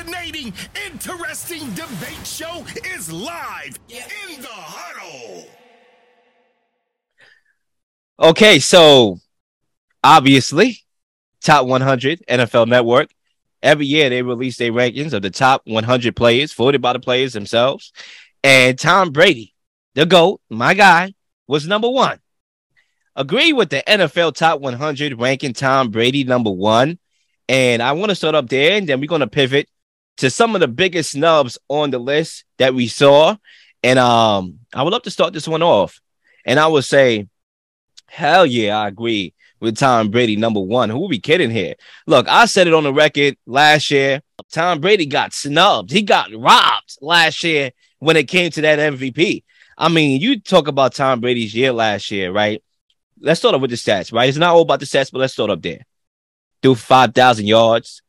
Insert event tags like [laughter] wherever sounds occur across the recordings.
fascinating, interesting debate show is live in the huddle. Okay, so obviously, top 100 NFL Network. Every year they release their rankings of the top 100 players, voted by the players themselves. And Tom Brady, the GOAT, my guy, was number one. Agree with the NFL top 100 ranking Tom Brady number one. And I want to start up there, and then we're going to pivot to some of the biggest snubs on the list that we saw. And um, I would love to start this one off. And I would say, hell yeah, I agree with Tom Brady number one. Who are we kidding here? Look, I said it on the record last year. Tom Brady got snubbed. He got robbed last year when it came to that MVP. I mean, you talk about Tom Brady's year last year, right? Let's start off with the stats, right? It's not all about the stats, but let's start up there threw 5,000 yards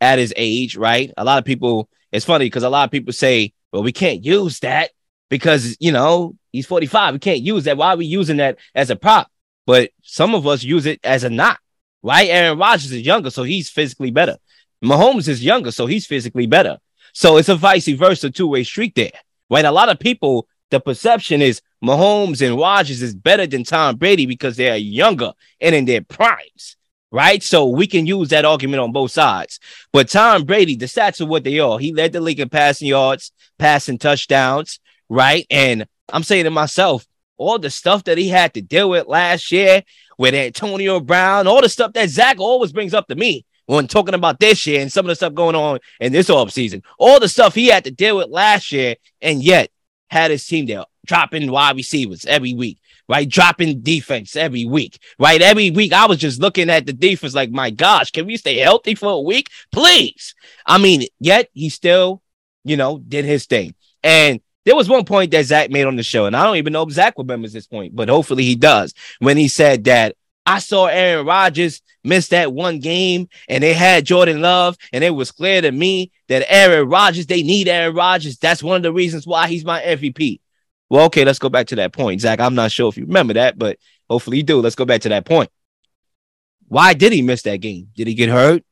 at his age, right? A lot of people, it's funny because a lot of people say, well, we can't use that because, you know, he's 45. We can't use that. Why are we using that as a prop? But some of us use it as a not, right? Aaron Rodgers is younger, so he's physically better. Mahomes is younger, so he's physically better. So it's a vice versa two way street there, right? A lot of people, the perception is Mahomes and Rodgers is better than Tom Brady because they are younger and in their primes right? So we can use that argument on both sides. But Tom Brady, the stats are what they are. He led the league in passing yards, passing touchdowns, right? And I'm saying to myself, all the stuff that he had to deal with last year with Antonio Brown, all the stuff that Zach always brings up to me when talking about this year and some of the stuff going on in this offseason, all the stuff he had to deal with last year, and yet had his team there dropping wide receivers every week, right? Dropping defense every week, right? Every week, I was just looking at the defense like, my gosh, can we stay healthy for a week, please? I mean, yet he still, you know, did his thing. And there was one point that Zach made on the show, and I don't even know if Zach remembers this point, but hopefully he does, when he said that I saw Aaron Rodgers miss that one game and they had Jordan Love, and it was clear to me that Aaron Rodgers, they need Aaron Rodgers. That's one of the reasons why he's my MVP. Well, okay, let's go back to that point. Zach, I'm not sure if you remember that, but hopefully you do. Let's go back to that point. Why did he miss that game? Did he get hurt?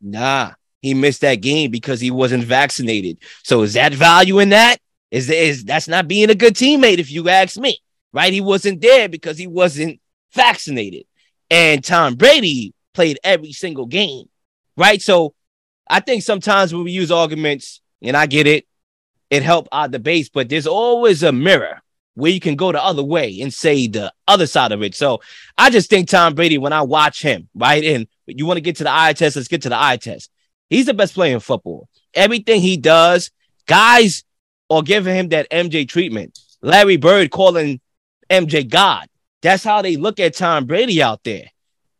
Nah, he missed that game because he wasn't vaccinated. So is that value in that? Is is that's not being a good teammate if you ask me, right? He wasn't there because he wasn't vaccinated. And Tom Brady played every single game, right? So I think sometimes when we use arguments, and I get it, it helped our debates, but there's always a mirror where you can go the other way and say the other side of it. So I just think Tom Brady, when I watch him, right? And you want to get to the eye test, let's get to the eye test. He's the best player in football. Everything he does, guys are giving him that MJ treatment. Larry Bird calling MJ God. That's how they look at Tom Brady out there,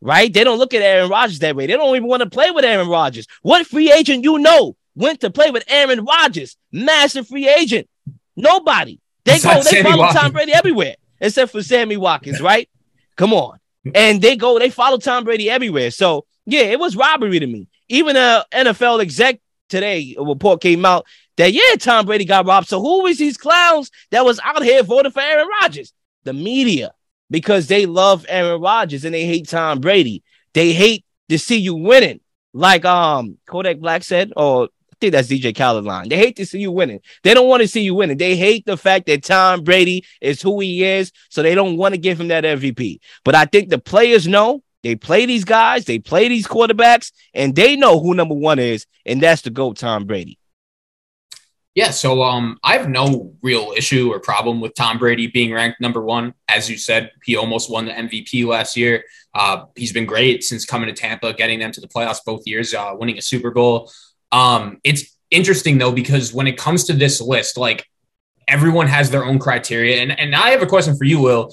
right? They don't look at Aaron Rodgers that way. They don't even want to play with Aaron Rodgers. What free agent you know went to play with Aaron Rodgers, massive free agent? Nobody. They go, they follow Watkins. Tom Brady everywhere, except for Sammy Watkins, right? Come on. And they go, they follow Tom Brady everywhere. So yeah, it was robbery to me. Even a NFL exec today, a report came out that yeah, Tom Brady got robbed. So who is these clowns that was out here voting for Aaron Rodgers? The media because they love Aaron Rodgers and they hate Tom Brady. They hate to see you winning, like um Kodak Black said, or think that's DJ Khaled line. They hate to see you winning. They don't want to see you winning. They hate the fact that Tom Brady is who he is, so they don't want to give him that MVP. But I think the players know they play these guys, they play these quarterbacks, and they know who number one is, and that's the GOAT Tom Brady. Yeah, so um, I have no real issue or problem with Tom Brady being ranked number one. As you said, he almost won the MVP last year. Uh, he's been great since coming to Tampa, getting them to the playoffs both years, uh, winning a Super Bowl. Um, it's interesting though because when it comes to this list, like everyone has their own criteria, and and I have a question for you, Will.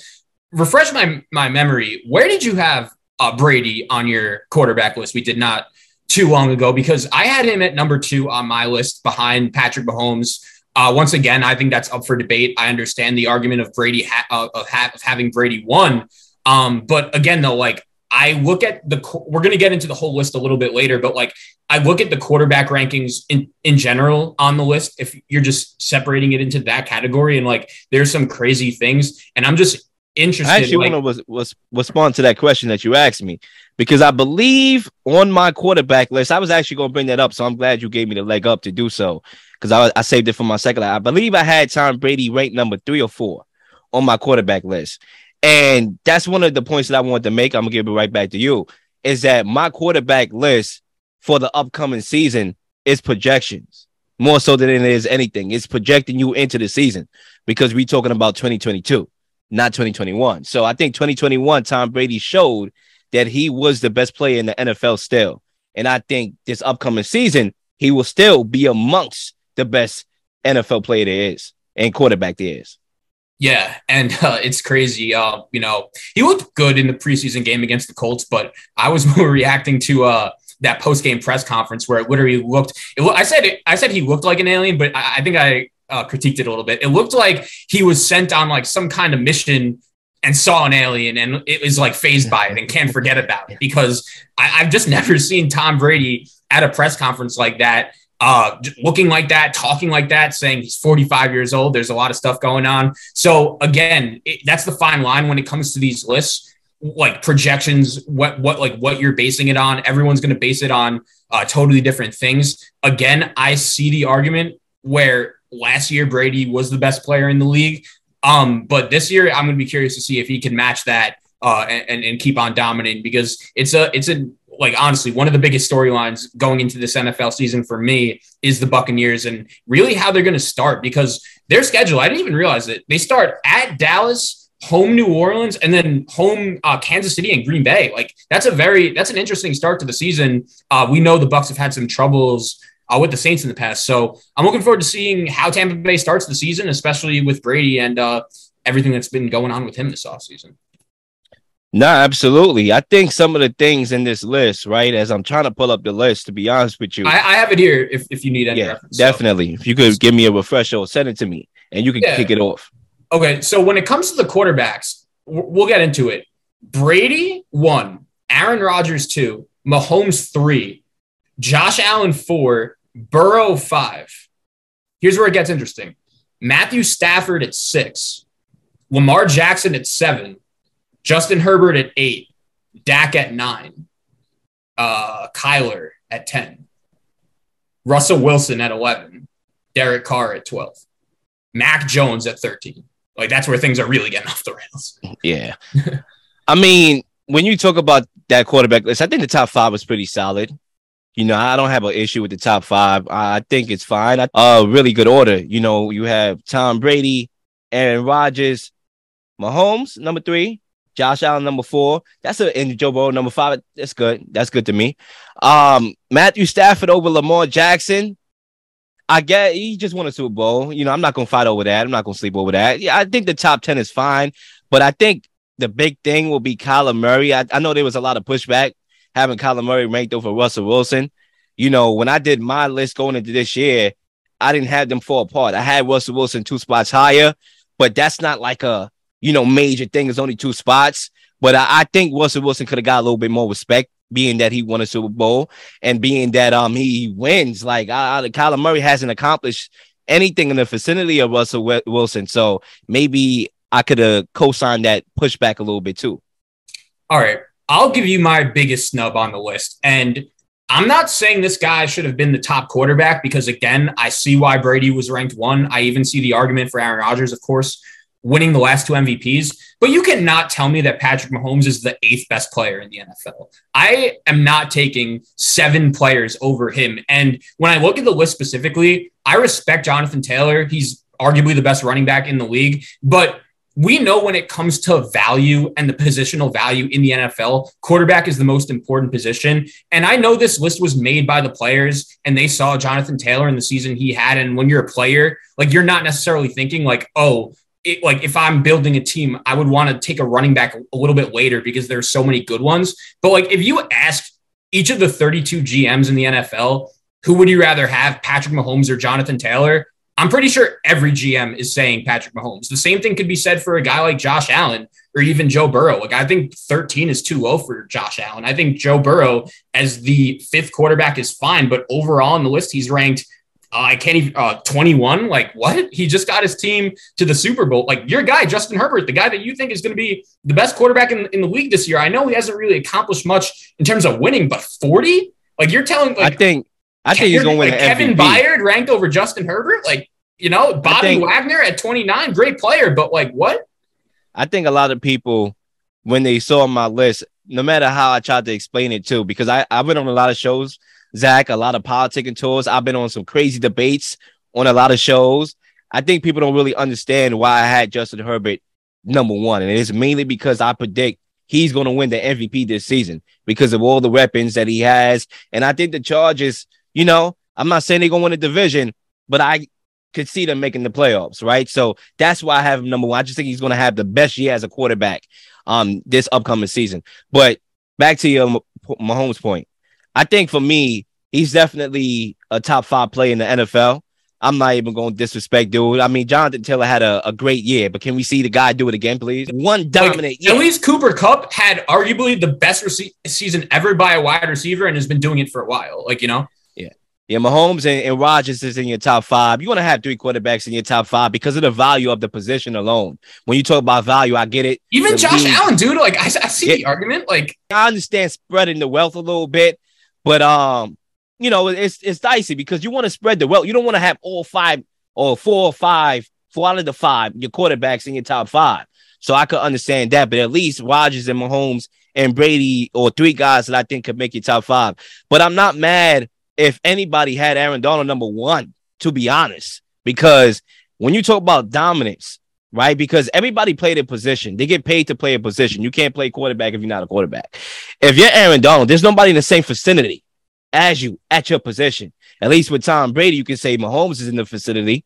Refresh my my memory. Where did you have uh, Brady on your quarterback list? We did not too long ago because I had him at number two on my list behind Patrick Mahomes. Uh, once again, I think that's up for debate. I understand the argument of Brady ha- uh, of, ha- of, having Brady won, um, but again, though, like I look at the we're going to get into the whole list a little bit later, but like I look at the quarterback rankings in in general on the list. If you're just separating it into that category, and like there's some crazy things, and I'm just interested. I actually like, want to was, respond to that question that you asked me because I believe on my quarterback list, I was actually going to bring that up. So I'm glad you gave me the leg up to do so because I, I saved it for my second. I believe I had Tom Brady ranked number three or four on my quarterback list. And that's one of the points that I wanted to make. I'm to give it right back to you is that my quarterback list for the upcoming season is projections more so than it is anything. It's projecting you into the season because we're talking about 2022 not 2021. So I think 2021, Tom Brady showed that he was the best player in the NFL still. And I think this upcoming season, he will still be amongst the best NFL player there is and quarterback there is. Yeah, and uh, it's crazy. Uh, you know, he looked good in the preseason game against the Colts, but I was [laughs] more reacting to uh, that post game press conference where it literally looked. It, I said it, I said he looked like an alien, but I, I think I uh, critiqued it a little bit. It looked like he was sent on like some kind of mission and saw an alien and it was like phased by it and can't forget about it because I, have just [laughs] never seen Tom Brady at a press conference like that, uh, looking like that, talking like that, saying he's 45 years old. There's a lot of stuff going on. So again, it, that's the fine line when it comes to these lists, like projections, what what like what you're basing it on. Everyone's going to base it on uh, totally different things. Again, I see the argument where last year Brady was the best player in the league. Um, but this year I'm going to be curious to see if he can match that uh, and, and keep on dominating because it's a it's a like honestly one of the biggest storylines going into this NFL season for me is the Buccaneers and really how they're going to start because their schedule I didn't even realize it they start at Dallas home New Orleans and then home uh, Kansas City and Green Bay like that's a very that's an interesting start to the season uh, we know the Bucs have had some troubles uh, with the Saints in the past. So I'm looking forward to seeing how Tampa Bay starts the season, especially with Brady and uh, everything that's been going on with him this offseason. No, absolutely. I think some of the things in this list, right? As I'm trying to pull up the list, to be honest with you, I, I have it here. If, if you need any, yeah, reference, definitely. So. If you could give me a refresher or send it to me, and you can yeah. kick it off. Okay, so when it comes to the quarterbacks, we'll get into it. Brady one, Aaron Rodgers two, Mahomes three, Josh Allen four, Burrow five. Here's where it gets interesting. Matthew Stafford at six, Lamar Jackson at seven, Justin Herbert at eight, Dak at nine, uh, Kyler at 10, Russell Wilson at 11, Derek Carr at 12, Mac Jones at 13. Like that's where things are really getting off the rails. Yeah. I mean, when you talk about that quarterback list, I think the top five was pretty solid. You know, I don't have an issue with the top five. I think it's fine. A uh, really good order. You know, you have Tom Brady, Aaron Rodgers, Mahomes, number three, Josh Allen, number four. That's a and Joe Burrow, number five. That's good. That's good to me. Um, Matthew Stafford over Lamar Jackson. I get he just won a Super Bowl. You know, I'm not gonna fight over that. I'm not gonna sleep over that. Yeah, I think the top 10 is fine, but I think the big thing will be Kyler Murray. I, I know there was a lot of pushback having Kyler Murray ranked over Russell Wilson. You know, when I did my list going into this year, I didn't have them fall apart. I had Russell Wilson two spots higher, but that's not like a you know major thing. It's only two spots. But I, I think Russell Wilson could have got a little bit more respect, being that he won a Super Bowl and being that um he wins. Like uh, Kyler Murray hasn't accomplished anything in the vicinity of Russell Wilson, so maybe I could have co-signed that pushback a little bit too. All right. I'll give you my biggest snub on the list. And I'm not saying this guy should have been the top quarterback because, again, I see why Brady was ranked one. I even see the argument for Aaron Rodgers, of course, winning the last two MVPs. But you cannot tell me that Patrick Mahomes is the eighth best player in the NFL. I am not taking seven players over him. And when I look at the list specifically, I respect Jonathan Taylor. He's arguably the best running back in the league. But we know when it comes to value and the positional value in the NFL, quarterback is the most important position. And I know this list was made by the players and they saw Jonathan Taylor in the season he had. And when you're a player, like you're not necessarily thinking like, oh, it, like if I'm building a team, I would want to take a running back a little bit later because there's so many good ones. But like if you ask each of the 32 GMs in the NFL, who would you rather have, Patrick Mahomes or Jonathan Taylor? I'm pretty sure every GM is saying Patrick Mahomes. The same thing could be said for a guy like Josh Allen or even Joe Burrow. Like I think 13 is too low for Josh Allen. I think Joe Burrow as the fifth quarterback is fine, but overall on the list, he's ranked uh, I can't even uh, 21. Like what? He just got his team to the Super Bowl. Like your guy, Justin Herbert, the guy that you think is going to be the best quarterback in, in the league this year. I know he hasn't really accomplished much in terms of winning, but 40. Like you're telling, like I think I think he's going to win like Kevin. Byard ranked over Justin Herbert. Like you know, Bobby think- Wagner at 29, great player, but like what? I think a lot of people, when they saw my list, no matter how I tried to explain it too, because I, I've been on a lot of shows, Zach, a lot of politicking tours. I've been on some crazy debates on a lot of shows. I think people don't really understand why I had Justin Herbert number one. And it's mainly because I predict he's going to win the MVP this season because of all the weapons that he has. And I think the Chargers, you know, I'm not saying they're going to win the division, but I could see them making the playoffs, right? So that's why I have him number one. I just think he's going to have the best year as a quarterback um this upcoming season. But back to your Mah- Mahomes point, I think for me, he's definitely a top five player in the NFL. I'm not even going to disrespect dude. I mean, Jonathan Taylor had a, a great year, but can we see the guy do it again, please? One dominant Like, year. At least Cooper Kupp had arguably the best rece- season ever by a wide receiver and has been doing it for a while. Like, you know, Yeah, Yeah, Mahomes and, and Rodgers is in your top five. You want to have three quarterbacks in your top five because of the value of the position alone. When you talk about value, I get it. even The Josh league- Allen, dude, like I, I see Yeah. the argument. Like, I understand spreading the wealth a little bit, but um, you know, it's it's dicey because you want to spread the wealth. You don't want to have all five or four or five, four out of the five, your quarterbacks in your top five. So I could understand that, but at least Rodgers and Mahomes and Brady or three guys that I think could make your top five. But I'm not mad if anybody had Aaron Donald number one, to be honest, because when you talk about dominance, right? Because everybody played a position. They get paid to play a position. You can't play quarterback if you're not a quarterback. If you're Aaron Donald, there's nobody in the same vicinity as you at your position. At least with Tom Brady, you can say Mahomes is in the vicinity,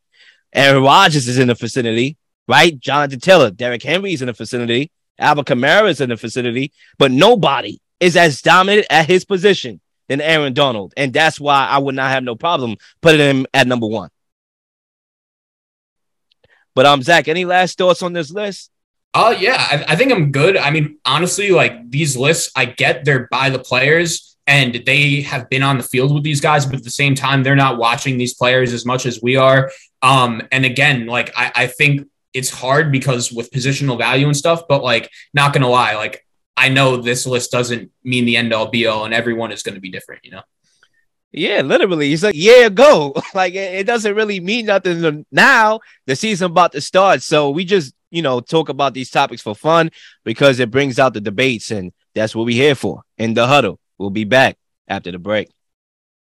Aaron Rodgers is in the vicinity, right? Jonathan Taylor, Derrick Henry is in the vicinity, Alvin Kamara is in the vicinity, but nobody is as dominant at his position than Aaron Donald. And that's why I would not have no problem putting him at number one. But um, Zach, any last thoughts on this list? oh yeah, I, I think I'm good. I mean, honestly, like these lists, I get they're by the players and they have been on the field with these guys, but at the same time, they're not watching these players as much as we are. Um, and again, like I, I think it's hard because with positional value and stuff, but like not gonna lie, like I know this list doesn't mean the end all be all, and everyone is going to be different, you know. Yeah, literally. It's like year ago. [laughs] like it, it doesn't really mean nothing now. The season about to start. So we just, you know, talk about these topics for fun because it brings out the debates, and that's what we're here for. In the huddle. We'll be back after the break.